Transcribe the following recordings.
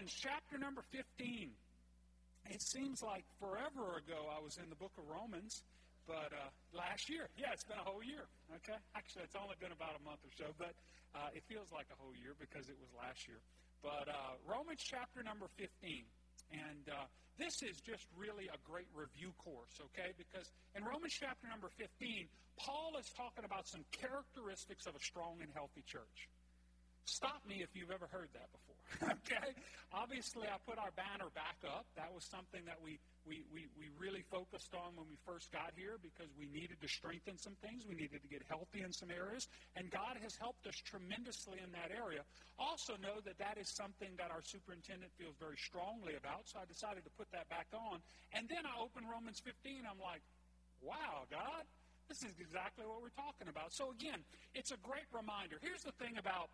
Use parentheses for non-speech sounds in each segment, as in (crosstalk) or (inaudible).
Romans chapter number 15. It seems like forever ago I was in the book of Romans, but uh, last year, yeah, it's been a whole year. Okay, actually, it's only been about a month or so, but uh, it feels like a whole year because it was last year. But uh, Romans chapter number 15. And uh, this is just really a great review course, okay? Because in Romans chapter number 15, Paul is talking about some characteristics of a strong and healthy church. Stop me if you've ever heard that before. (laughs) okay? Obviously, I put our banner back up. That was something that we, we, we, we really focused on when we first got here because we needed to strengthen some things. We needed to get healthy in some areas. And God has helped us tremendously in that area. Also, know that that is something that our superintendent feels very strongly about. So I decided to put that back on. And then I opened Romans 15. I'm like, wow, God. This is exactly what we're talking about. So, again, it's a great reminder. Here's the thing about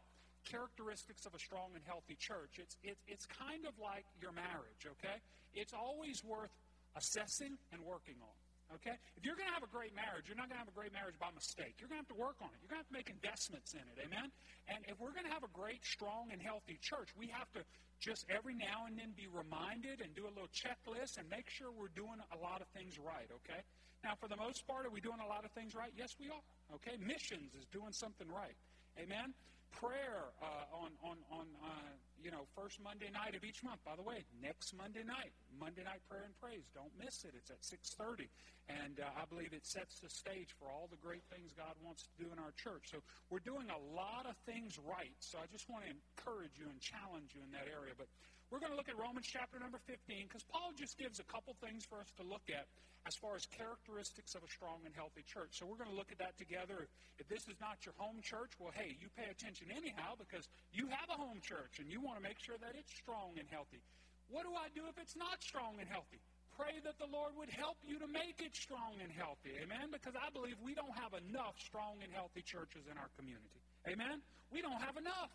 characteristics of a strong and healthy church. It's, it, it's kind of like your marriage, okay? It's always worth assessing and working on. Okay? If you're going to have a great marriage, you're not going to have a great marriage by mistake. You're going to have to work on it. You're going to have to make investments in it. Amen? And if we're going to have a great, strong, and healthy church, we have to just every now and then be reminded and do a little checklist and make sure we're doing a lot of things right. Okay? Now, for the most part, are we doing a lot of things right? Yes, we are. Okay? Missions is doing something right. Amen? Prayer uh, on, on, on uh, you know, first Monday night of each month. By the way, next Monday night, Monday night prayer and praise. Don't miss it. It's at 6.30. And uh, I believe it sets the stage for all the great things God wants to do in our church. So we're doing a lot of things right. So I just want to encourage you and challenge you in that area. But we're going to look at Romans chapter number 15 because Paul just gives a couple things for us to look at as far as characteristics of a strong and healthy church. So we're going to look at that together. If this is not your home church, well, hey, you pay attention anyhow because you have a home church and you want to make sure that it's strong and healthy. What do I do if it's not strong and healthy? Pray that the Lord would help you to make it strong and healthy. Amen? Because I believe we don't have enough strong and healthy churches in our community. Amen? We don't have enough.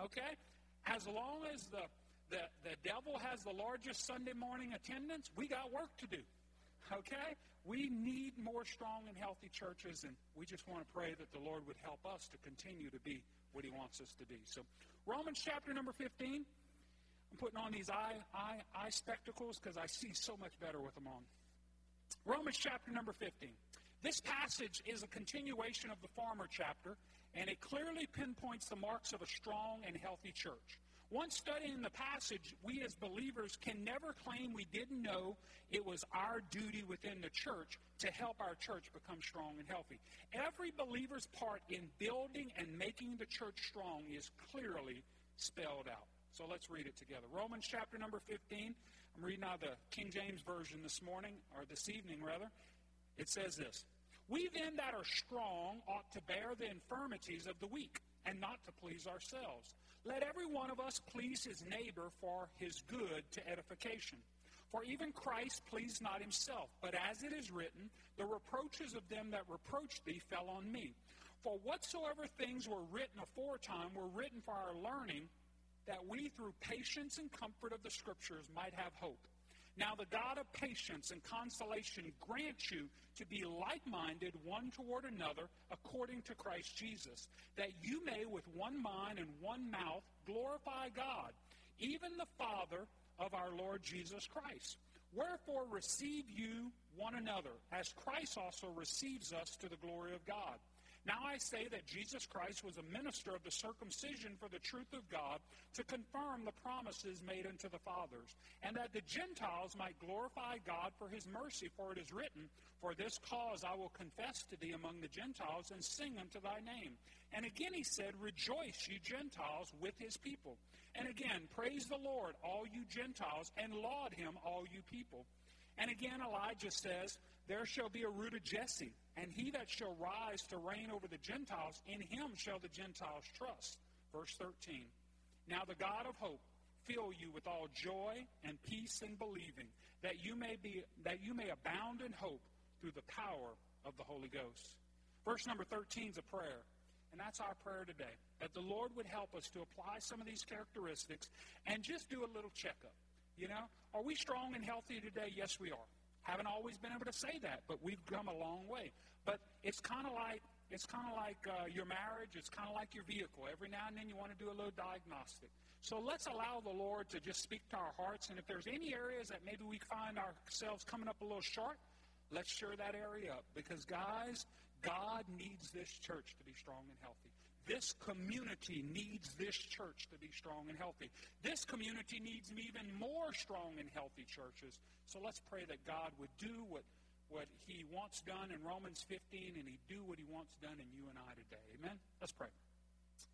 Okay? As long as the the, the devil has the largest Sunday morning attendance, we got work to do. Okay? We need more strong and healthy churches, and we just want to pray that the Lord would help us to continue to be what He wants us to be. So, Romans chapter number 15. I'm putting on these eye, eye, eye spectacles because I see so much better with them on. Romans chapter number 15. This passage is a continuation of the former chapter, and it clearly pinpoints the marks of a strong and healthy church. Once studying the passage, we as believers can never claim we didn't know it was our duty within the church to help our church become strong and healthy. Every believer's part in building and making the church strong is clearly spelled out. So let's read it together. Romans chapter number 15. I'm reading out the King James Version this morning, or this evening rather. It says this We then that are strong ought to bear the infirmities of the weak, and not to please ourselves. Let every one of us please his neighbor for his good to edification. For even Christ pleased not himself, but as it is written, the reproaches of them that reproached thee fell on me. For whatsoever things were written aforetime were written for our learning, that we through patience and comfort of the Scriptures might have hope. Now the God of patience and consolation grant you to be like minded one toward another according to Christ Jesus, that you may with one mind and one mouth glorify God, even the Father of our Lord Jesus Christ. Wherefore receive you one another, as Christ also receives us to the glory of God. Now I say that Jesus Christ was a minister of the circumcision for the truth of God to confirm the promises made unto the fathers, and that the Gentiles might glorify God for his mercy. For it is written, For this cause I will confess to thee among the Gentiles and sing unto thy name. And again he said, Rejoice, ye Gentiles, with his people. And again, praise the Lord, all you Gentiles, and laud him, all you people. And again, Elijah says, There shall be a root of Jesse and he that shall rise to reign over the Gentiles, in him shall the Gentiles trust. Verse 13. Now the God of hope fill you with all joy and peace in believing, that you may be that you may abound in hope through the power of the Holy Ghost. Verse number 13 is a prayer. And that's our prayer today. That the Lord would help us to apply some of these characteristics and just do a little checkup. You know, are we strong and healthy today? Yes, we are. Haven't always been able to say that, but we've come a long way. But it's kind of like it's kind of like uh, your marriage. It's kind of like your vehicle. Every now and then you want to do a little diagnostic. So let's allow the Lord to just speak to our hearts. And if there's any areas that maybe we find ourselves coming up a little short, let's shore that area up. Because, guys, God needs this church to be strong and healthy. This community needs this church to be strong and healthy. This community needs even more strong and healthy churches. So let's pray that God would do what, what He wants done in Romans 15 and He do what He wants done in you and I today. Amen? Let's pray.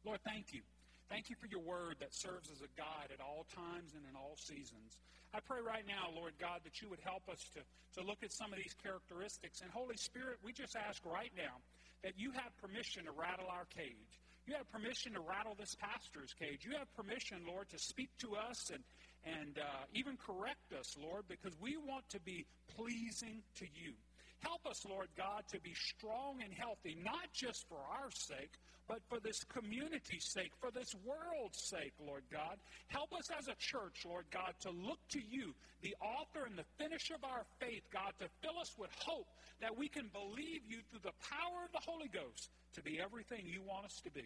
Lord, thank you. Thank you for your word that serves as a guide at all times and in all seasons. I pray right now, Lord God, that you would help us to, to look at some of these characteristics. And Holy Spirit, we just ask right now that you have permission to rattle our cage. You have permission to rattle this pastor's cage. You have permission, Lord, to speak to us and, and uh, even correct us, Lord, because we want to be pleasing to you. Help us, Lord God, to be strong and healthy, not just for our sake, but for this community's sake, for this world's sake, Lord God. Help us as a church, Lord God, to look to you, the author and the finisher of our faith, God, to fill us with hope that we can believe you through the power of the Holy Ghost to be everything you want us to be.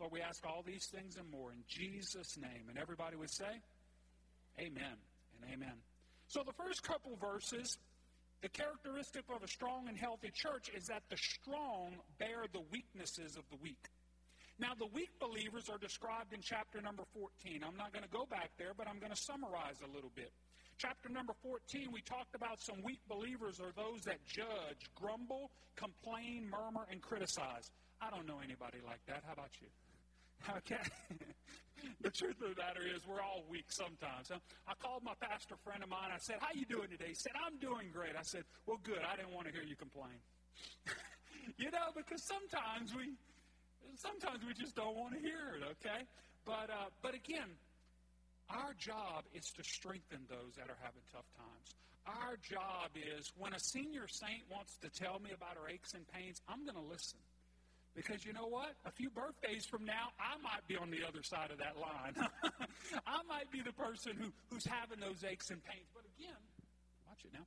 Lord, we ask all these things and more in Jesus' name. And everybody would say, Amen and amen. So the first couple verses the characteristic of a strong and healthy church is that the strong bear the weaknesses of the weak. Now, the weak believers are described in chapter number 14. I'm not going to go back there, but I'm going to summarize a little bit. Chapter number 14, we talked about some weak believers are those that judge, grumble, complain, murmur, and criticize. I don't know anybody like that. How about you? Okay? (laughs) the truth of the matter is we're all weak sometimes. I called my pastor friend of mine. I said, how you doing today? He said, I'm doing great. I said, well, good. I didn't want to hear you complain. (laughs) you know, because sometimes we, sometimes we just don't want to hear it, okay? But, uh, but again, our job is to strengthen those that are having tough times. Our job is when a senior saint wants to tell me about her aches and pains, I'm going to listen. Because you know what? A few birthdays from now, I might be on the other side of that line. (laughs) I might be the person who, who's having those aches and pains. But again, watch it now.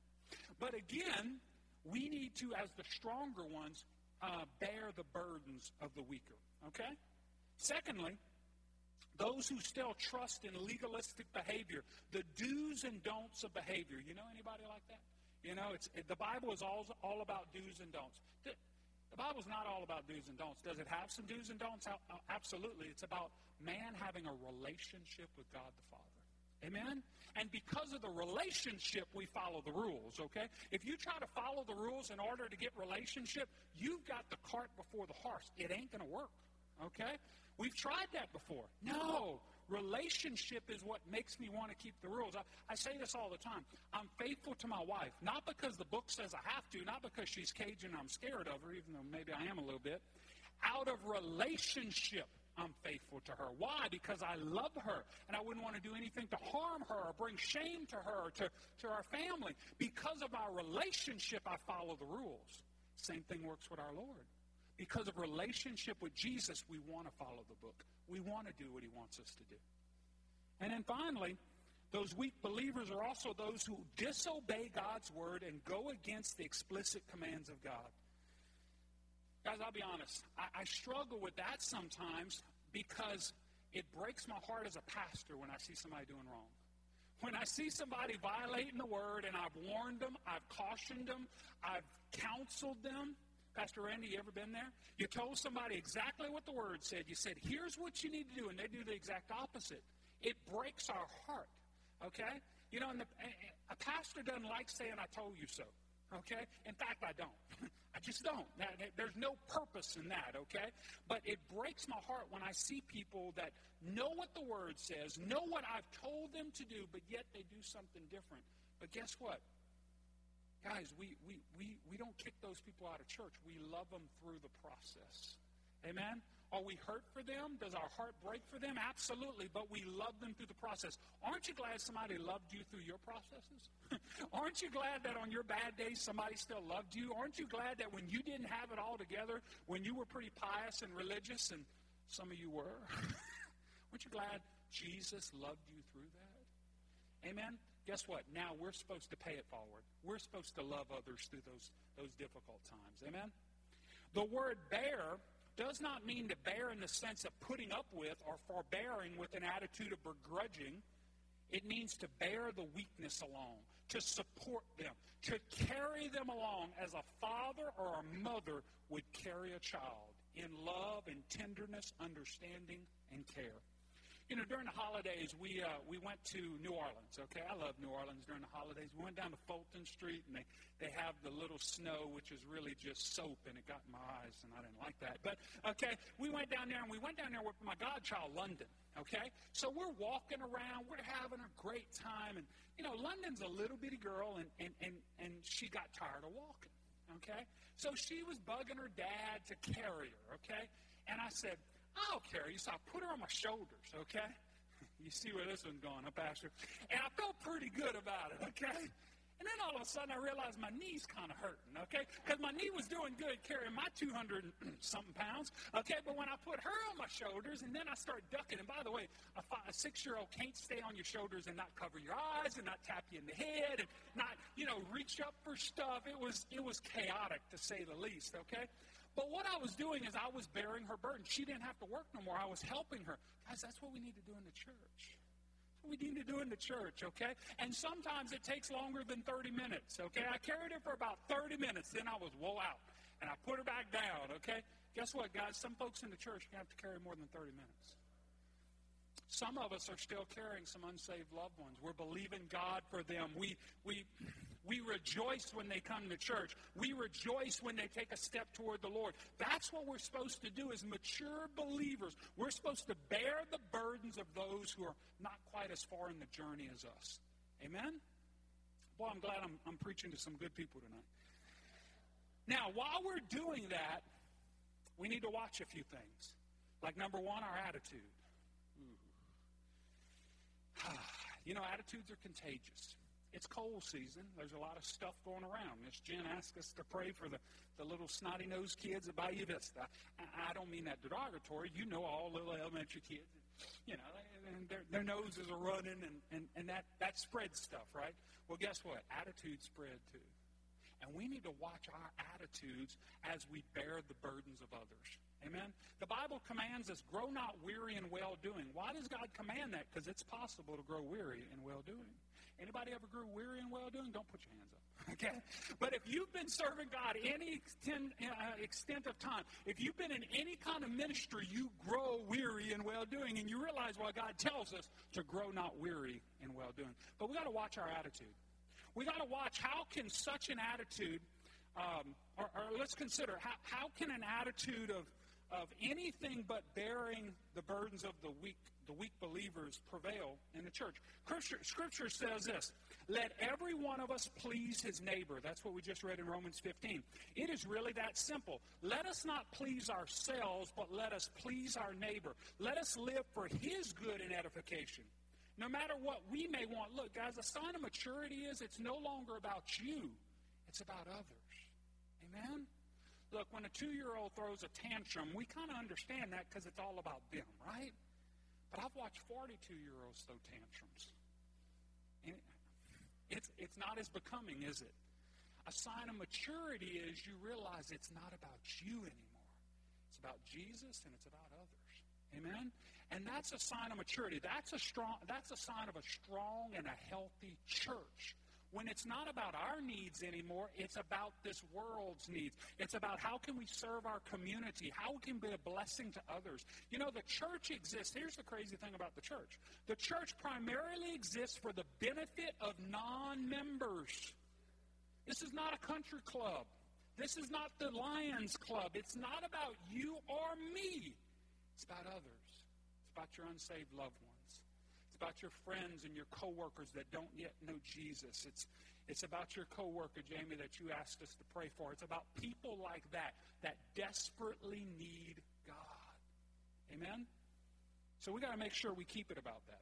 But again, we need to, as the stronger ones, uh, bear the burdens of the weaker. Okay? Secondly, those who still trust in legalistic behavior, the do's and don'ts of behavior. You know anybody like that? You know, it's, it, the Bible is all, all about do's and don'ts. The Bible's not all about do's and don'ts. Does it have some do's and don'ts? Uh, absolutely. It's about man having a relationship with God the Father. Amen? And because of the relationship, we follow the rules, okay? If you try to follow the rules in order to get relationship, you've got the cart before the horse. It ain't going to work, okay? We've tried that before. No. Relationship is what makes me want to keep the rules. I, I, say this all the time. I'm faithful to my wife, not because the book says I have to, not because she's Cajun I'm scared of her, even though maybe I am a little bit. Out of relationship, I'm faithful to her. Why? Because I love her and I wouldn't want to do anything to harm her or bring shame to her, to, to our family. Because of our relationship, I follow the rules. Same thing works with our Lord. Because of relationship with Jesus, we want to follow the book. We want to do what he wants us to do. And then finally, those weak believers are also those who disobey God's word and go against the explicit commands of God. Guys, I'll be honest. I, I struggle with that sometimes because it breaks my heart as a pastor when I see somebody doing wrong. When I see somebody violating the word and I've warned them, I've cautioned them, I've counseled them, Pastor Randy, you ever been there? You told somebody exactly what the word said. You said, here's what you need to do, and they do the exact opposite. It breaks our heart, okay? You know, and the, a pastor doesn't like saying, I told you so, okay? In fact, I don't. (laughs) I just don't. There's no purpose in that, okay? But it breaks my heart when I see people that know what the word says, know what I've told them to do, but yet they do something different. But guess what? Guys, we, we, we, we don't kick those people out of church. We love them through the process. Amen? Are we hurt for them? Does our heart break for them? Absolutely, but we love them through the process. Aren't you glad somebody loved you through your processes? (laughs) Aren't you glad that on your bad days somebody still loved you? Aren't you glad that when you didn't have it all together, when you were pretty pious and religious, and some of you were, (laughs) aren't you glad Jesus loved you through that? Amen? Guess what? Now we're supposed to pay it forward. We're supposed to love others through those, those difficult times. Amen? The word bear does not mean to bear in the sense of putting up with or forbearing with an attitude of begrudging. It means to bear the weakness along, to support them, to carry them along as a father or a mother would carry a child in love and tenderness, understanding, and care. You know, during the holidays, we uh, we went to New Orleans. Okay, I love New Orleans during the holidays. We went down to Fulton Street, and they they have the little snow, which is really just soap, and it got in my eyes, and I didn't like that. But okay, we went down there, and we went down there with my godchild, London. Okay, so we're walking around, we're having a great time, and you know, London's a little bitty girl, and and and and she got tired of walking. Okay, so she was bugging her dad to carry her. Okay, and I said I'll carry you. So I put her on my shoulders, okay? (laughs) You see where this one's going, huh, Pastor? And I felt pretty good about it, okay? And then all of a sudden I realized my knee's kind of hurting, okay? Because my knee was doing good carrying my 200 something pounds, okay? But when I put her on my shoulders and then I start ducking, and by the way, a, five, a six year old can't stay on your shoulders and not cover your eyes and not tap you in the head and not, you know, reach up for stuff. It was, it was chaotic to say the least, okay? But what I was doing is I was bearing her burden. She didn't have to work no more. I was helping her. Guys, that's what we need to do in the church. What we need to do in the church, okay? And sometimes it takes longer than 30 minutes, okay? I carried her for about 30 minutes, then I was woe out. And I put her back down, okay? Guess what, guys? Some folks in the church have to carry more than 30 minutes. Some of us are still carrying some unsaved loved ones. We're believing God for them. We, we, we rejoice when they come to church. We rejoice when they take a step toward the Lord. That's what we're supposed to do as mature believers. We're supposed to bear the burdens of those who are not quite as far in the journey as us. Amen? Well, I'm glad I'm, I'm preaching to some good people tonight. Now, while we're doing that, we need to watch a few things. Like, number one, our attitude. (sighs) you know, attitudes are contagious. It's cold season. There's a lot of stuff going around. Miss Jen asked us to pray for the, the little snotty nosed kids at Bayou Vista. I, I don't mean that derogatory. You know all little elementary kids. You know, and their, their noses are running, and, and, and that, that spreads stuff, right? Well, guess what? Attitudes spread too. And we need to watch our attitudes as we bear the burdens of others. Amen? The Bible commands us, grow not weary in well doing. Why does God command that? Because it's possible to grow weary in well doing. Anybody ever grew weary in well doing? Don't put your hands up. (laughs) Okay? But if you've been serving God any extent, uh, extent of time, if you've been in any kind of ministry, you grow weary in well doing, and you realize why God tells us to grow not weary in well doing. But we got to watch our attitude. We got to watch how can such an attitude, um, or, or let's consider how, how can an attitude of of anything but bearing the burdens of the weak, the weak believers prevail in the church. Scripture, scripture says this Let every one of us please his neighbor. That's what we just read in Romans 15. It is really that simple. Let us not please ourselves, but let us please our neighbor. Let us live for his good and edification. No matter what we may want. Look, guys, a sign of maturity is it's no longer about you, it's about others. Amen? Look, when a two year old throws a tantrum, we kind of understand that because it's all about them, right? But I've watched 42 year olds throw tantrums. And it's, it's not as becoming, is it? A sign of maturity is you realize it's not about you anymore. It's about Jesus and it's about others. Amen? And that's a sign of maturity. That's a strong that's a sign of a strong and a healthy church when it's not about our needs anymore, it's about this world's needs. It's about how can we serve our community? How can we be a blessing to others? You know, the church exists. Here's the crazy thing about the church. The church primarily exists for the benefit of non-members. This is not a country club. This is not the Lions Club. It's not about you or me. It's about others. It's about your unsaved loved ones. It's about your friends and your coworkers that don't yet know Jesus. It's, it's about your coworker, Jamie, that you asked us to pray for. It's about people like that that desperately need God. Amen? So we got to make sure we keep it about that.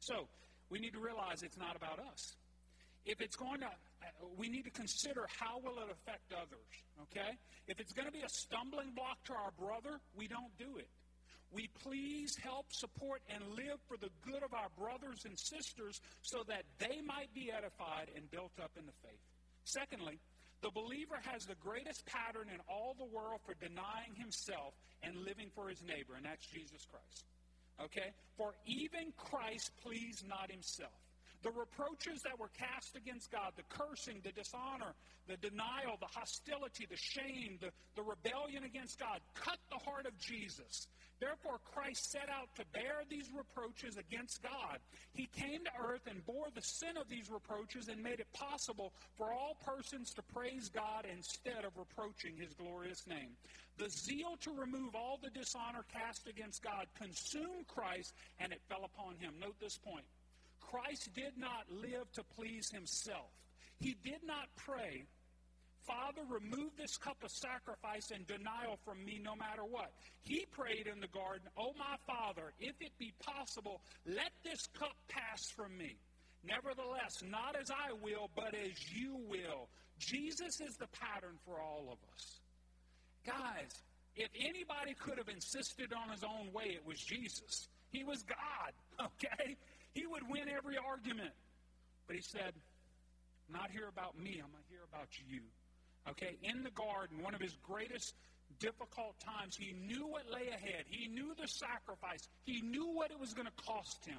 So we need to realize it's not about us. If it's going to, uh, we need to consider how will it affect others. Okay? If it's going to be a stumbling block to our brother, we don't do it we please help support and live for the good of our brothers and sisters so that they might be edified and built up in the faith. Secondly, The believer has the greatest pattern in all the world for denying himself and living for his neighbor, and that's Jesus Christ. Okay? For even Christ pleased not himself. The reproaches that were cast against God, the cursing, the dishonor, the denial, the hostility, the shame, the, the rebellion against God, cut the heart of Jesus. Therefore, Christ set out to bear these reproaches against God. He came to earth and bore the sin of these reproaches and made it possible for all persons to praise God instead of reproaching his glorious name. The zeal to remove all the dishonor cast against God consumed Christ and it fell upon him. Note this point. Christ did not live to please himself. He did not pray, Father, remove this cup of sacrifice and denial from me no matter what. He prayed in the garden, Oh, my Father, if it be possible, let this cup pass from me. Nevertheless, not as I will, but as you will. Jesus is the pattern for all of us. Guys, if anybody could have insisted on his own way, it was Jesus. He was God, (laughs) okay? He would win every argument. But he said, Not here about me, I'm going to hear about you. Okay, in the garden, one of his greatest difficult times, he knew what lay ahead. He knew the sacrifice. He knew what it was going to cost him.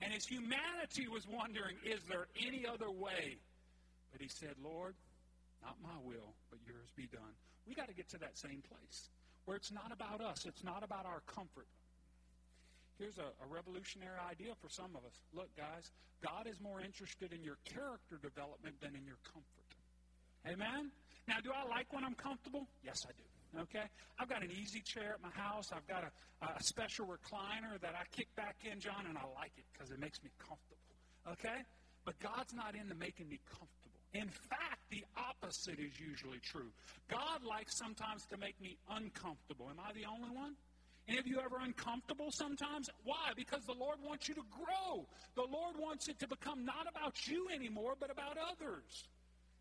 And his humanity was wondering, is there any other way? But he said, Lord, not my will, but yours be done. We got to get to that same place where it's not about us, it's not about our comfort. Here's a, a, revolutionary idea for some of us. Look, guys, God is more interested in your character development than in your comfort. Amen? Now, do I like when I'm comfortable? Yes, I do. Okay? I've got an easy chair at my house. I've got a, a special recliner that I kick back in, John, and I like it because it makes me comfortable. Okay? But God's not into making me comfortable. In fact, the opposite is usually true. God likes sometimes to make me uncomfortable. Am I the only one? Any of you ever uncomfortable sometimes? Why? Because the Lord wants you to grow. The Lord wants it to become not about you anymore, but about others.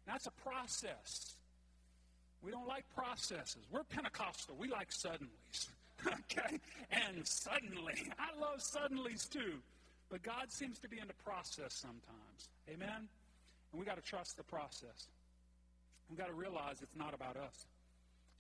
That's a process. We don't like processes. We're Pentecostal. We like suddenlies. (laughs) okay? And suddenly. I love suddenlies too. But God seems to be in the process sometimes. Amen? And we got to trust the process. We've got to realize it's not about us.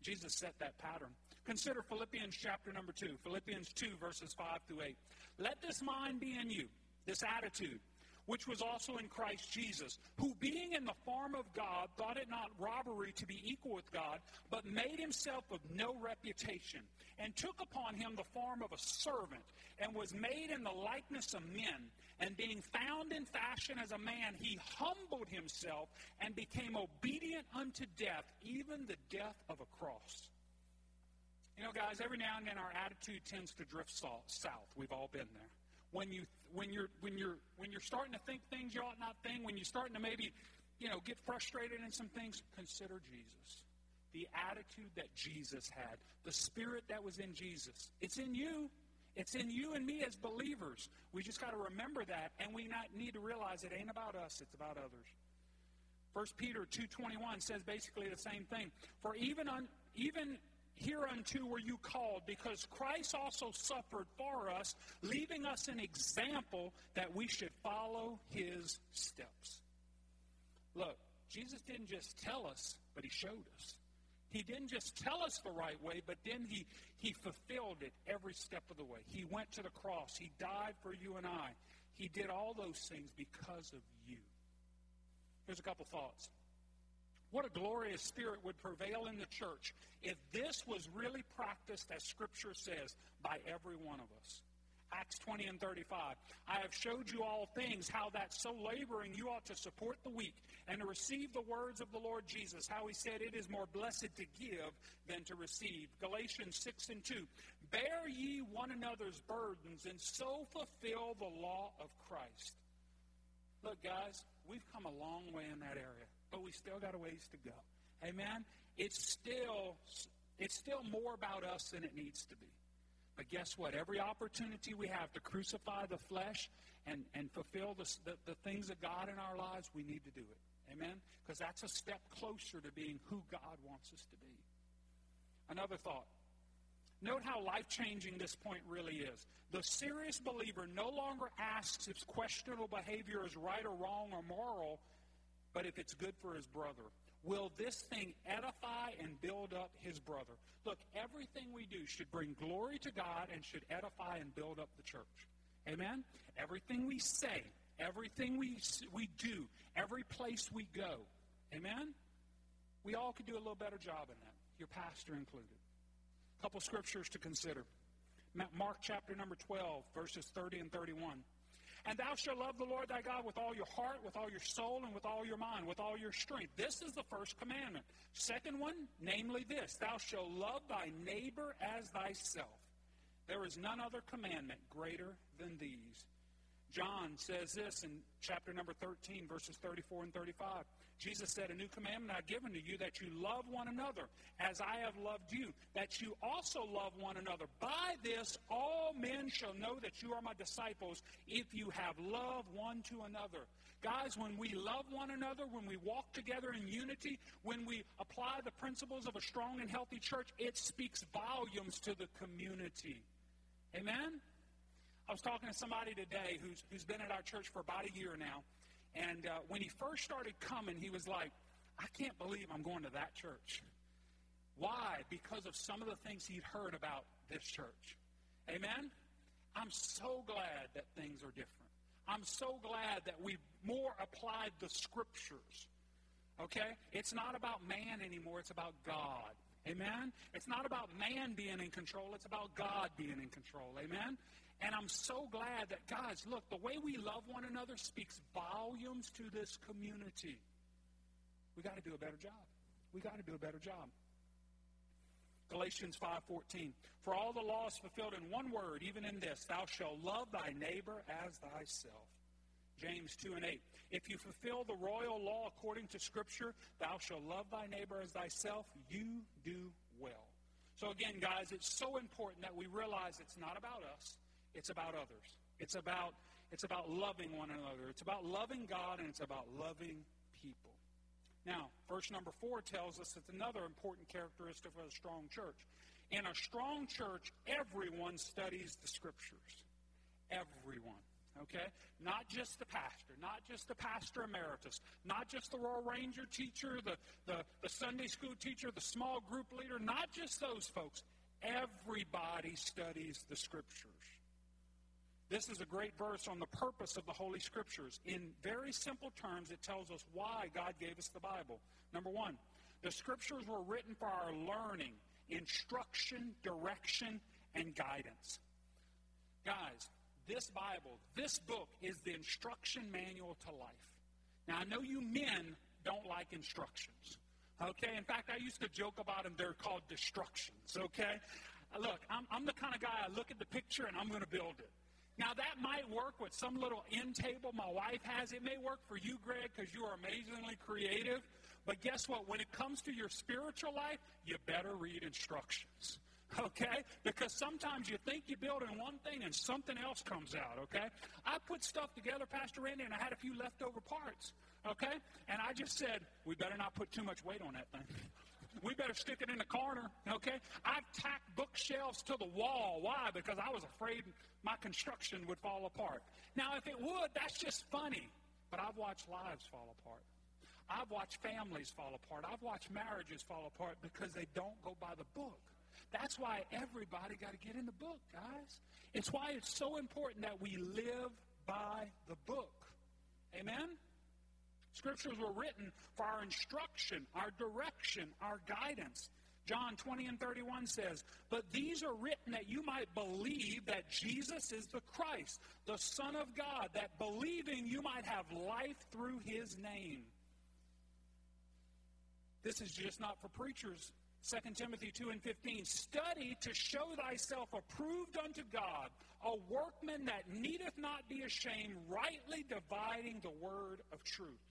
Jesus set that pattern. Consider Philippians chapter number 2, Philippians 2, verses 5 through 8. Let this mind be in you, this attitude, which was also in Christ Jesus, who being in the form of God thought it not robbery to be equal with God, but made himself of no reputation, and took upon him the form of a servant, and was made in the likeness of men. And being found in fashion as a man, he humbled himself and became obedient unto death, even the death of a cross. You know, guys, every now and then our attitude tends to drift south. We've all been there. When you when you're when you're when you're starting to think things you ought not think, when you're starting to maybe, you know, get frustrated in some things, consider Jesus. The attitude that Jesus had, the spirit that was in Jesus. It's in you. It's in you and me as believers. We just got to remember that, and we not need to realize it ain't about us; it's about others. 1 Peter two twenty one says basically the same thing. For even on even Hereunto were you called, because Christ also suffered for us, leaving us an example that we should follow his steps. Look, Jesus didn't just tell us, but he showed us. He didn't just tell us the right way, but then he, he fulfilled it every step of the way. He went to the cross. He died for you and I. He did all those things because of you. Here's a couple thoughts. What a glorious spirit would prevail in the church if this was really practiced as Scripture says by every one of us. Acts 20 and 35. I have showed you all things, how that so laboring you ought to support the weak and to receive the words of the Lord Jesus, how he said it is more blessed to give than to receive. Galatians 6 and 2. Bear ye one another's burdens and so fulfill the law of Christ. Look, guys, we've come a long way in that area but we still got a ways to go. Amen? It's still, it's still more about us than it needs to be. But guess what? Every opportunity we have to crucify the flesh and, and fulfill the, the, the things of God in our lives, we need to do it. Amen? Because that's a step closer to being who God wants us to be. Another thought. Note how life changing this point really is. The serious believer no longer asks if questionable behavior is right or wrong or moral, but if it's good for his brother, will this thing edify and build up his brother. Look, everything we do should bring glory to God and should edify and build up the church. Amen? Everything we say, everything we, we do, every place we go. Amen? We all could do a little better job in that, your pastor included. A couple scriptures to consider. Mark chapter number 12, verses 30 and 31. And thou shalt love the Lord thy God with all your heart, with all your soul, and with all your mind, with all your strength. This is the first commandment. Second one, namely this Thou shalt love thy neighbor as thyself. There is none other commandment greater than these. John says this in chapter number 13, verses 34 and 35. Jesus said, A new commandment I've given to you that you love one another as I have loved you, that you also love one another. By this, all men shall know that you are my disciples if you have love one to another. Guys, when we love one another, when we walk together in unity, when we apply the principles of a strong and healthy church, it speaks volumes to the community. Amen? I was talking to somebody today who's, who's been at our church for about a year now. And uh, when he first started coming, he was like, I can't believe I'm going to that church. Why? Because of some of the things he'd heard about this church. Amen? I'm so glad that things are different. I'm so glad that we've more applied the scriptures. Okay? It's not about man anymore, it's about God. Amen? It's not about man being in control, it's about God being in control. Amen? And I'm so glad that, guys, look, the way we love one another speaks volumes to this community. We got to do a better job. We got to do a better job. Galatians 5:14 For all the law is fulfilled in one word even in this thou shalt love thy neighbor as thyself. James 2 and 8 If you fulfill the royal law according to scripture thou shalt love thy neighbor as thyself you do well. So again guys it's so important that we realize it's not about us. It's about others. It's about, it's about loving one another. It's about loving God and it's about loving people. Now, verse number four tells us it's another important characteristic of a strong church. In a strong church, everyone studies the scriptures. Everyone. Okay? Not just the pastor, not just the pastor emeritus, not just the Royal Ranger teacher, the, the, the Sunday school teacher, the small group leader, not just those folks. Everybody studies the scriptures. This is a great verse on the purpose of the Holy Scriptures. In very simple terms, it tells us why God gave us the Bible. Number one, the Scriptures were written for our learning, instruction, direction, and guidance. Guys, this Bible, this book, is the instruction manual to life. Now, I know you men don't like instructions. Okay? In fact, I used to joke about them. They're called destructions. Okay? Look, I'm, I'm the kind of guy I look at the picture and I'm going to build it. Now, that might work with some little end table my wife has. It may work for you, Greg, because you are amazingly creative. But guess what? When it comes to your spiritual life, you better read instructions. (laughs) Okay? Because sometimes you think you're building one thing and something else comes out. Okay? I put stuff together, Pastor Randy, and I had a few leftover parts. Okay? And I just said, we better not put too much weight on that thing. (laughs) We better stick it in the corner, okay? I've tacked bookshelves to the wall. Why? Because I was afraid my construction would fall apart. Now, if it would, that's just funny. But I've watched lives fall apart. I've watched families fall apart. I've watched marriages fall apart because they don't go by the book. That's why everybody got to get in the book, guys. It's why it's so important that we live by the book. Amen? Scriptures were written for our instruction, our direction, our guidance. John 20 and 31 says, But these are written that you might believe that Jesus is the Christ, the Son of God, that believing you might have life through his name. This is just not for preachers. 2 Timothy 2 and 15. Study to show thyself approved unto God, a workman that needeth not be ashamed, rightly dividing the word of truth.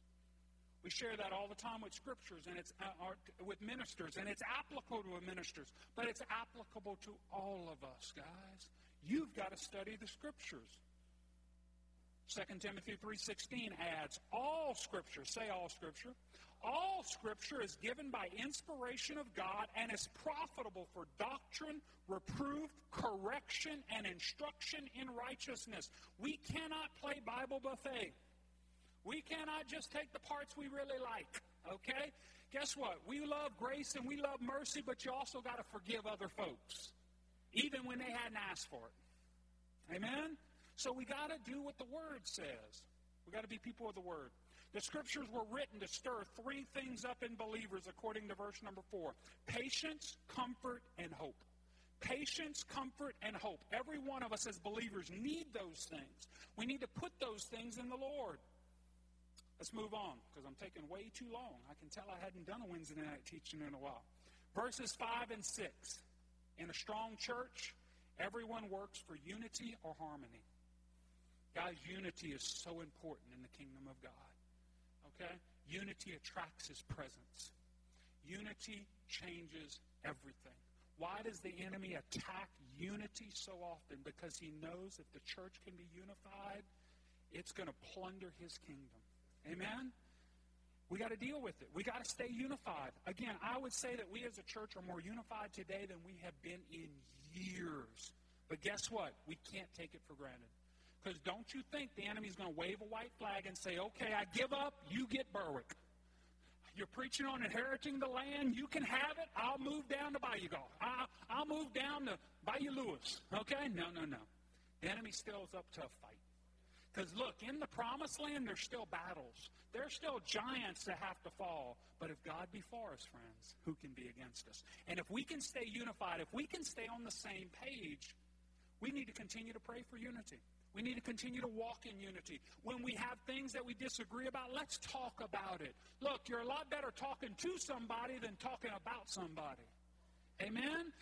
We share that all the time with scriptures and it's uh, with ministers, and it's applicable to ministers, but it's applicable to all of us, guys. You've got to study the scriptures. 2 Timothy 3:16 adds all scripture, say all scripture. All scripture is given by inspiration of God and is profitable for doctrine, reproof, correction, and instruction in righteousness. We cannot play Bible buffet. We cannot just take the parts we really like, Okay? Guess what? We love grace and we love mercy, but you also got to forgive other folks, even when they hadn't asked for it. Amen? So we got to do what the Word says. We got to be people of the Word. The scriptures were written to stir three things up in believers, according to verse number four patience, comfort, and hope. Patience, comfort, and hope. Every one of us as believers need those things. We need to put those things in the Lord. Let's move on because I'm taking way too long. I can tell I hadn't done a Wednesday night teaching in a while. Verses 5 and 6. In a strong church, everyone works for unity or harmony. Guys, unity is so important in the kingdom of God. Okay? Unity attracts his presence. Unity changes everything. Why does the enemy attack unity so often? Because he knows if the church can be unified, it's going to plunder his kingdom. Amen? We got to deal with it. We got to stay unified. Again, I would say that we as a church are more unified today than we have been in years. But guess what? We can't take it for granted. Because don't you think the enemy's going to wave a white flag and say, okay, I give up, you get Berwick. You're preaching on inheriting the land, you can have it, I'll move down to Bayou Golf. I'll, I'll move down to Bayou Lewis. Okay? No, no, no. The enemy still is up to a fight. Because look, in the promised land, there's still battles. There's still giants that have to fall. But if God be for us, friends, who can be against us? And if we can stay unified, if we can stay on the same page, we need to continue to pray for unity. We need to continue to walk in unity. When we have things that we disagree about, let's talk about it. Look, you're a lot better talking to somebody than talking about somebody. Amen?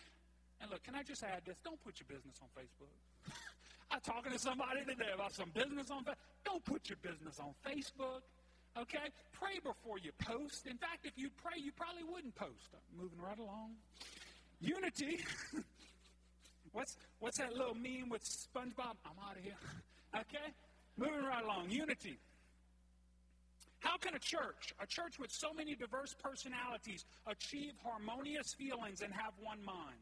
And look, can I just add this? Don't put your business on Facebook. (laughs) I'm talking to somebody today about some business on Facebook. Don't put your business on Facebook. Okay? Pray before you post. In fact, if you pray, you probably wouldn't post. I'm moving right along. Unity. (laughs) what's what's that little meme with SpongeBob? I'm out of here. (laughs) okay? Moving right along. Unity. How can a church, a church with so many diverse personalities, achieve harmonious feelings and have one mind?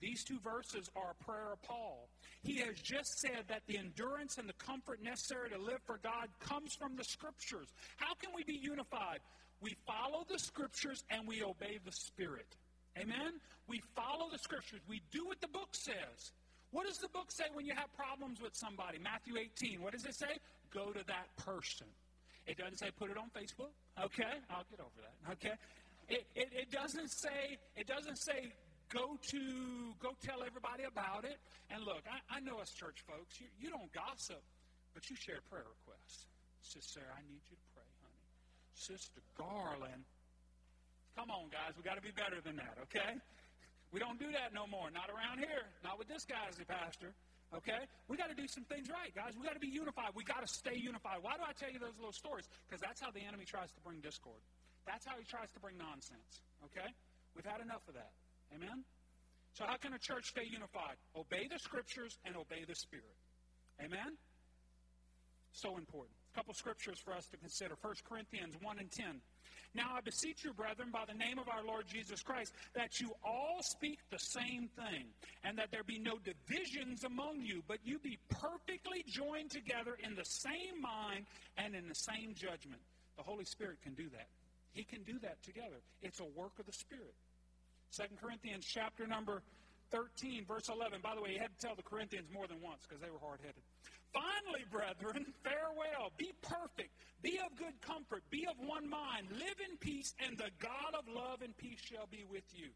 These two verses are a prayer of Paul. He has just said that the endurance and the comfort necessary to live for God comes from the Scriptures. How can we be unified? We follow the Scriptures and we obey the Spirit. Amen? We follow the Scriptures. We do what the book says. What does the book say when you have problems with somebody? Matthew 18. What does it say? Go to that person. It doesn't say put it on Facebook. Okay? I'll get over that. Okay? It, it, it doesn't say it doesn't say go to go tell everybody about it. And look, I, I know us church folks, you, you don't gossip, but you share prayer requests. Sister I need you to pray, honey. Sister Garland, come on, guys, we got to be better than that, okay? We don't do that no more. Not around here. Not with this guy as the pastor. Okay? We got to do some things right, guys. We got to be unified. We got to stay unified. Why do I tell you those little stories? Because that's how the enemy tries to bring discord. That's how he tries to bring nonsense. Okay? We've had enough of that. Amen? So, how can a church stay unified? Obey the scriptures and obey the Spirit. Amen? So important. A couple scriptures for us to consider 1 Corinthians 1 and 10. Now I beseech you, brethren, by the name of our Lord Jesus Christ, that you all speak the same thing, and that there be no divisions among you, but you be perfectly joined together in the same mind and in the same judgment. The Holy Spirit can do that. He can do that together. It's a work of the Spirit. Second Corinthians chapter number 13, verse 11. By the way, he had to tell the Corinthians more than once because they were hard headed. Finally, brethren, farewell. Be perfect. Be of good comfort. Be of one mind. Live in peace, and the God of love and peace shall be with you.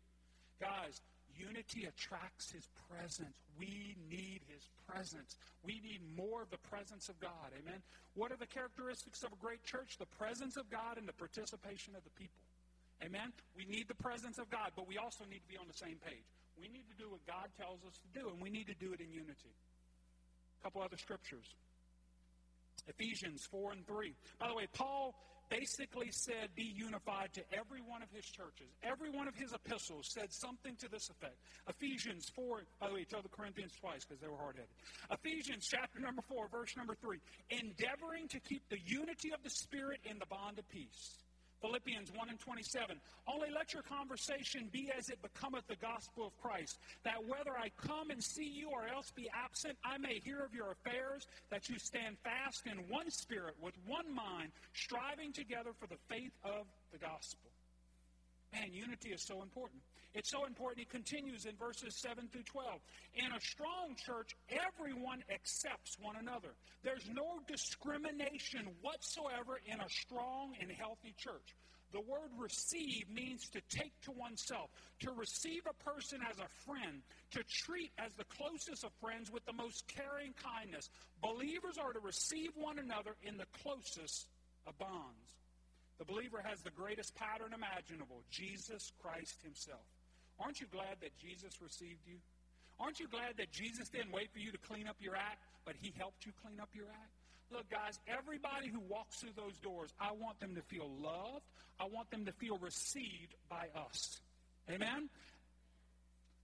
Guys, unity attracts his presence. We need his presence. We need more of the presence of God. Amen. What are the characteristics of a great church? The presence of God and the participation of the people. Amen? We need the presence of God, but we also need to be on the same page. We need to do what God tells us to do, and we need to do it in unity. A couple other scriptures Ephesians 4 and 3. By the way, Paul basically said, Be unified to every one of his churches. Every one of his epistles said something to this effect. Ephesians 4, by the way, tell the Corinthians twice because they were hard headed. Ephesians chapter number 4, verse number 3. Endeavoring to keep the unity of the Spirit in the bond of peace. Philippians 1 and 27. Only let your conversation be as it becometh the gospel of Christ, that whether I come and see you or else be absent, I may hear of your affairs, that you stand fast in one spirit, with one mind, striving together for the faith of the gospel. Man, unity is so important. It's so important. He continues in verses 7 through 12. In a strong church, everyone accepts one another. There's no discrimination whatsoever in a strong and healthy church. The word receive means to take to oneself, to receive a person as a friend, to treat as the closest of friends with the most caring kindness. Believers are to receive one another in the closest of bonds. The believer has the greatest pattern imaginable Jesus Christ Himself. Aren't you glad that Jesus received you? Aren't you glad that Jesus didn't wait for you to clean up your act, but He helped you clean up your act? Look, guys, everybody who walks through those doors, I want them to feel loved. I want them to feel received by us. Amen?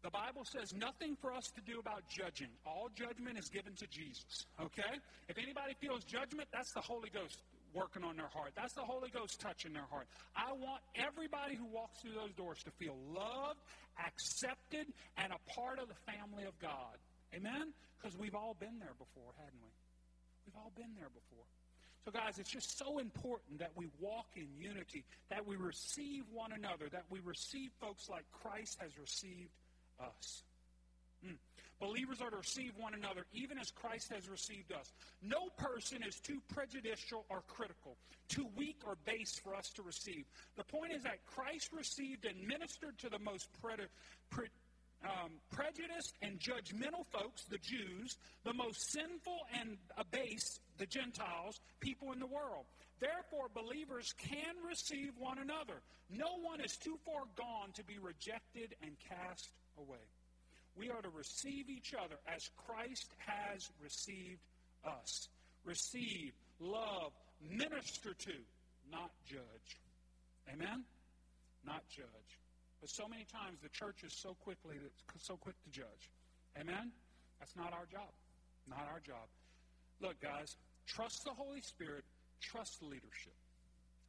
The Bible says nothing for us to do about judging. All judgment is given to Jesus. Okay? If anybody feels judgment, that's the Holy Ghost working on their heart. That's the Holy Ghost touching their heart. I want everybody who walks through those doors to feel loved, accepted, and a part of the family of God. Amen? Because we've all been there before, hadn't we? We've all been there before. So, guys, it's just so important that we walk in unity, that we receive one another, that we receive folks like Christ has received us. Mm. Believers are to receive one another even as Christ has received us. No person is too prejudicial or critical, too weak or base for us to receive. The point is that Christ received and ministered to the most pre- um, prejudiced and judgmental folks, the Jews, the most sinful and abased, the Gentiles, people in the world. Therefore, believers can receive one another. No one is too far gone to be rejected and cast away. We are to receive each other as Christ has received us. Receive, love, minister to, not judge. Amen? Not judge. But so many times the church is so quickly so quick to judge. Amen? That's not our job. Not our job. Look, guys, trust the Holy Spirit, trust leadership.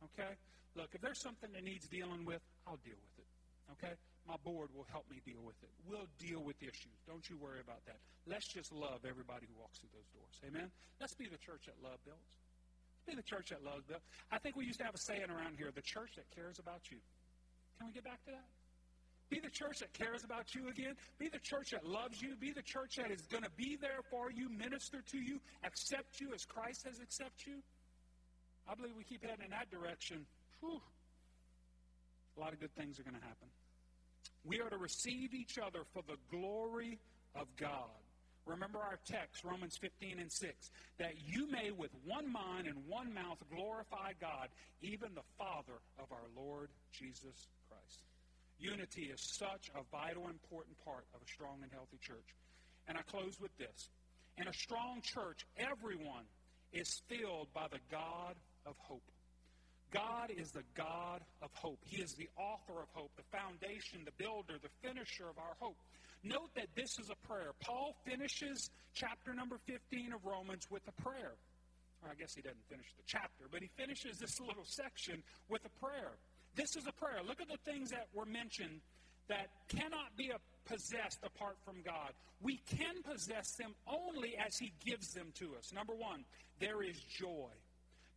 Okay? Look, if there's something that needs dealing with, I'll deal with it. Okay? My board will help me deal with it. We'll deal with issues. Don't you worry about that. Let's just love everybody who walks through those doors. Amen? Let's be the church that love builds. Let's be the church that loves builds. I think we used to have a saying around here the church that cares about you. Can we get back to that? Be the church that cares about you again. Be the church that loves you. Be the church that is going to be there for you, minister to you, accept you as Christ has accepted you. I believe we keep heading in that direction. Whew, a lot of good things are going to happen. We are to receive each other for the glory of God. Remember our text, Romans 15 and 6, that you may with one mind and one mouth glorify God, even the Father of our Lord Jesus Christ. Unity is such a vital, important part of a strong and healthy church. And I close with this. In a strong church, everyone is filled by the God of hope. God is the God of hope. He is the author of hope, the foundation, the builder, the finisher of our hope. Note that this is a prayer. Paul finishes chapter number 15 of Romans with a prayer. Or I guess he doesn't finish the chapter, but he finishes this little section with a prayer. This is a prayer. Look at the things that were mentioned that cannot be possessed apart from God. We can possess them only as He gives them to us. Number one, there is joy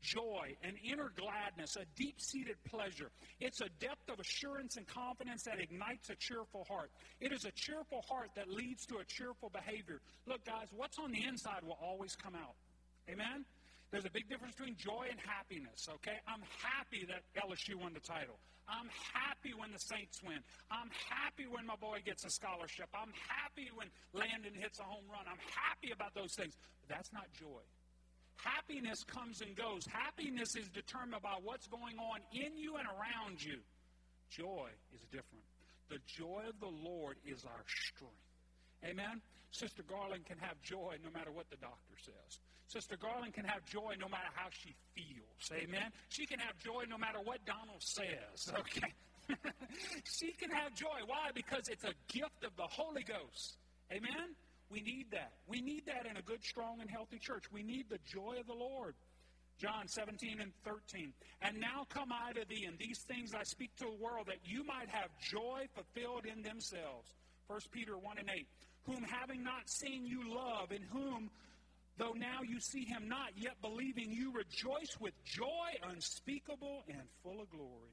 joy, an inner gladness, a deep seated pleasure. It's a depth of assurance and confidence that ignites a cheerful heart. It is a cheerful heart that leads to a cheerful behavior. Look, guys, what's on the inside will always come out. Amen? There's a big difference between joy and happiness, okay? I'm happy that LSU won the title. I'm happy when the Saints win. I'm happy when my boy gets a scholarship. I'm happy when Landon hits a home run. I'm happy about those things. But that's not joy. Happiness comes and goes. Happiness is determined by what's going on in you and around you. Joy is different. The joy of the Lord is our strength. Amen? Sister Garland can have joy no matter what the doctor says. Sister Garland can have joy no matter how she feels. Amen? She can have joy no matter what Donald says. (laughs) Okay? (laughs) she can have joy. Why? Because it's a gift of the Holy Ghost. Amen? We need that. We need that in a good, strong, and healthy church. We need the joy of the Lord. John 17 and 13. And now come I to thee, and these things I speak to the world, that you might have joy fulfilled in themselves. 1 Peter 1 and 8. Whom having not seen you love, in whom, though now you see him not, yet believing you rejoice with joy unspeakable and full of glory.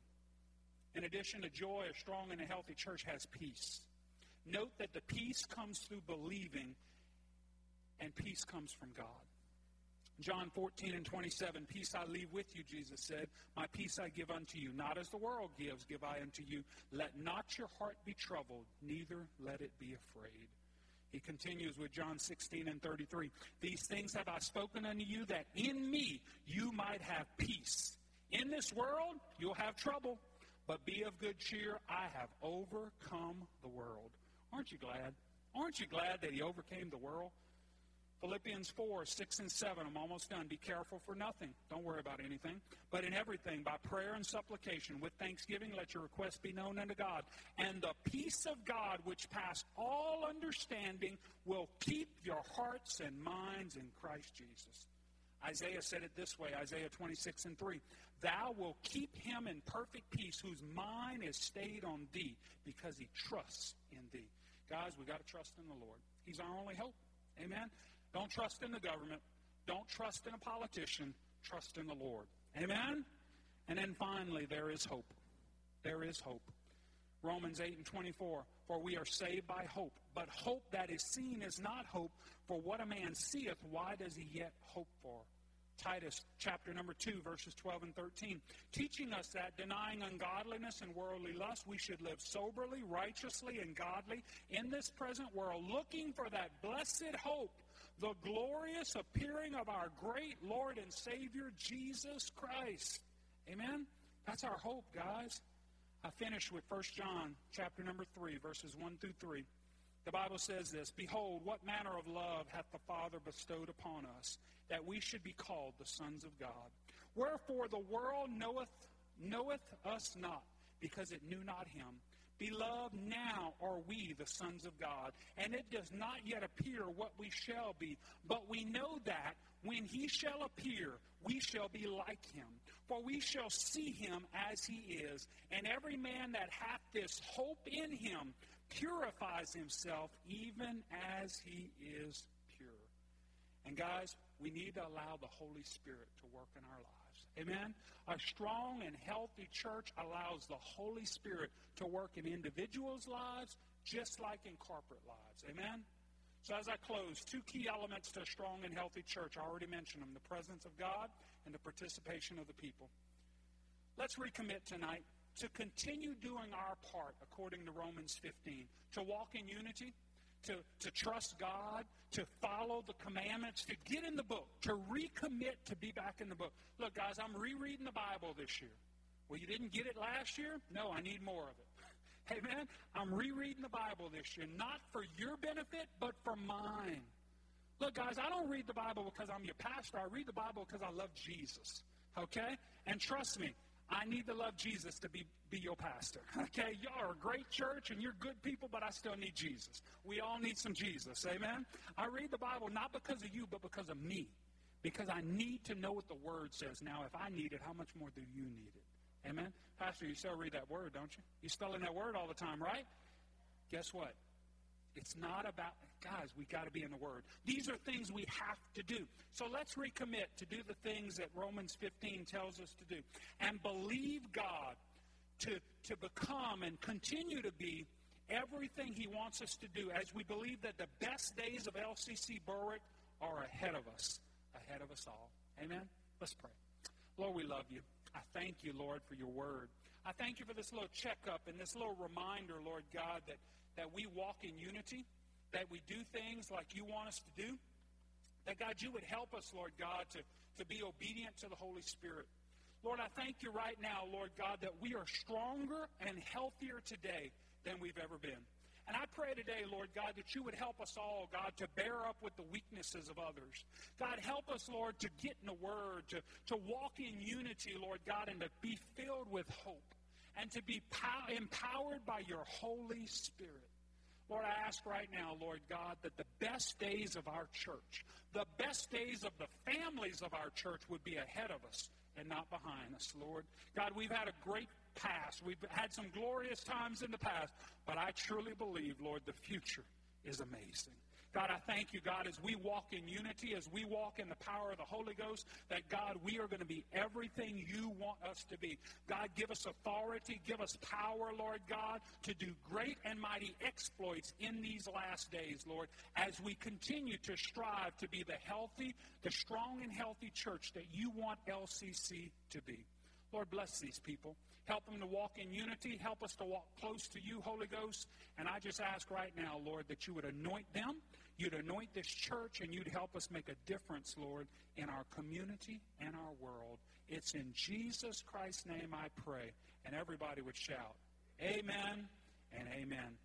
In addition to joy, a strong and a healthy church has peace. Note that the peace comes through believing, and peace comes from God. John 14 and 27, Peace I leave with you, Jesus said. My peace I give unto you. Not as the world gives, give I unto you. Let not your heart be troubled, neither let it be afraid. He continues with John 16 and 33. These things have I spoken unto you, that in me you might have peace. In this world you'll have trouble, but be of good cheer. I have overcome the world. Aren't you glad? Aren't you glad that he overcame the world? Philippians 4, 6 and 7. I'm almost done. Be careful for nothing. Don't worry about anything. But in everything, by prayer and supplication, with thanksgiving, let your requests be known unto God. And the peace of God, which passed all understanding, will keep your hearts and minds in Christ Jesus. Isaiah said it this way Isaiah 26 and 3. Thou will keep him in perfect peace, whose mind is stayed on thee, because he trusts in thee. Guys, we got to trust in the Lord. He's our only hope. Amen. Don't trust in the government. Don't trust in a politician. Trust in the Lord. Amen? And then finally, there is hope. There is hope. Romans 8 and 24. For we are saved by hope. But hope that is seen is not hope. For what a man seeth, why does he yet hope for? Titus chapter number 2, verses 12 and 13, teaching us that denying ungodliness and worldly lust, we should live soberly, righteously, and godly in this present world, looking for that blessed hope the glorious appearing of our great Lord and Savior, Jesus Christ. Amen? That's our hope, guys. I finish with 1 John chapter number 3, verses 1 through 3. The Bible says this Behold, what manner of love hath the Father bestowed upon us, that we should be called the sons of God. Wherefore the world knoweth, knoweth us not, because it knew not him. Beloved, now are we the sons of God, and it does not yet appear what we shall be, but we know that when he shall appear, we shall be like him. For we shall see him as he is, and every man that hath this hope in him purifies himself even as he is pure. And guys, we need to allow the Holy Spirit to work in our lives. Amen? A strong and healthy church allows the Holy Spirit to work in individuals' lives just like in corporate lives. Amen? So, as I close, two key elements to a strong and healthy church. I already mentioned them the presence of God and the participation of the people. Let's recommit tonight to continue doing our part according to Romans 15, to walk in unity to, to trust God, to follow the commandments, to get in the book, to recommit to be back in the book. Look, guys, I'm rereading the Bible this year. Well, you didn't get it last year? No, I need more of it. (laughs) Hey, man, I'm rereading the Bible this year, not for your benefit, but for mine. Look, guys, I don't read the Bible because I'm your pastor. I read the Bible because I love Jesus. Okay? And trust me, I need to love Jesus to be, be your pastor. (laughs) Okay? Y'all are a great church and you're good people, but I still need Jesus. We all need some Jesus. Amen? I read the Bible not because of you, but because of me. Because I need to know what the Word says. Now, if I need it, how much more do you need it? Amen? Pastor, you still read that Word, don't you? You spell in that Word all the time, right? Guess what? It's not about, guys, we got to be in the Word. These are things we have to do. So let's recommit to do the things that Romans 15 tells us to do and believe God to, to become and continue to be everything He wants us to do as we believe that the best days of LCC Berwick are ahead of us, ahead of us all. Amen? Let's pray. Lord, we love you. I thank you, Lord, for your word. I thank you for this little checkup and this little reminder, Lord God, that that we walk in unity, that we do things like you want us to do. That, God, you would help us, Lord God, to, to be obedient to the Holy Spirit. Lord, I thank you right now, Lord God, that we are stronger and healthier today than we've ever been. And I pray today, Lord God, that you would help us all, God, to bear up with the weaknesses of others. God, help us, Lord, to get in the Word, to, to walk in unity, Lord God, and to be filled with hope and to be pow- empowered by your Holy Spirit. Lord, I ask right now, Lord God, that the best days of our church, the best days of the families of our church would be ahead of us and not behind us, Lord. God, we've had a great past. We've had some glorious times in the past, but I truly believe, Lord, the future is amazing. God, I thank you, God, as we walk in unity, as we walk in the power of the Holy Ghost, that God, we are going to be everything you want us to be. God, give us authority, give us power, Lord God, to do great and mighty exploits in these last days, Lord, as we continue to strive to be the healthy, the strong and healthy church that you want LCC to be. Lord, bless these people. Help them to walk in unity. Help us to walk close to you, Holy Ghost. And I just ask right now, Lord, that you would anoint them, you'd anoint this church, and you'd help us make a difference, Lord, in our community and our world. It's in Jesus Christ's name I pray. And everybody would shout, Amen and Amen.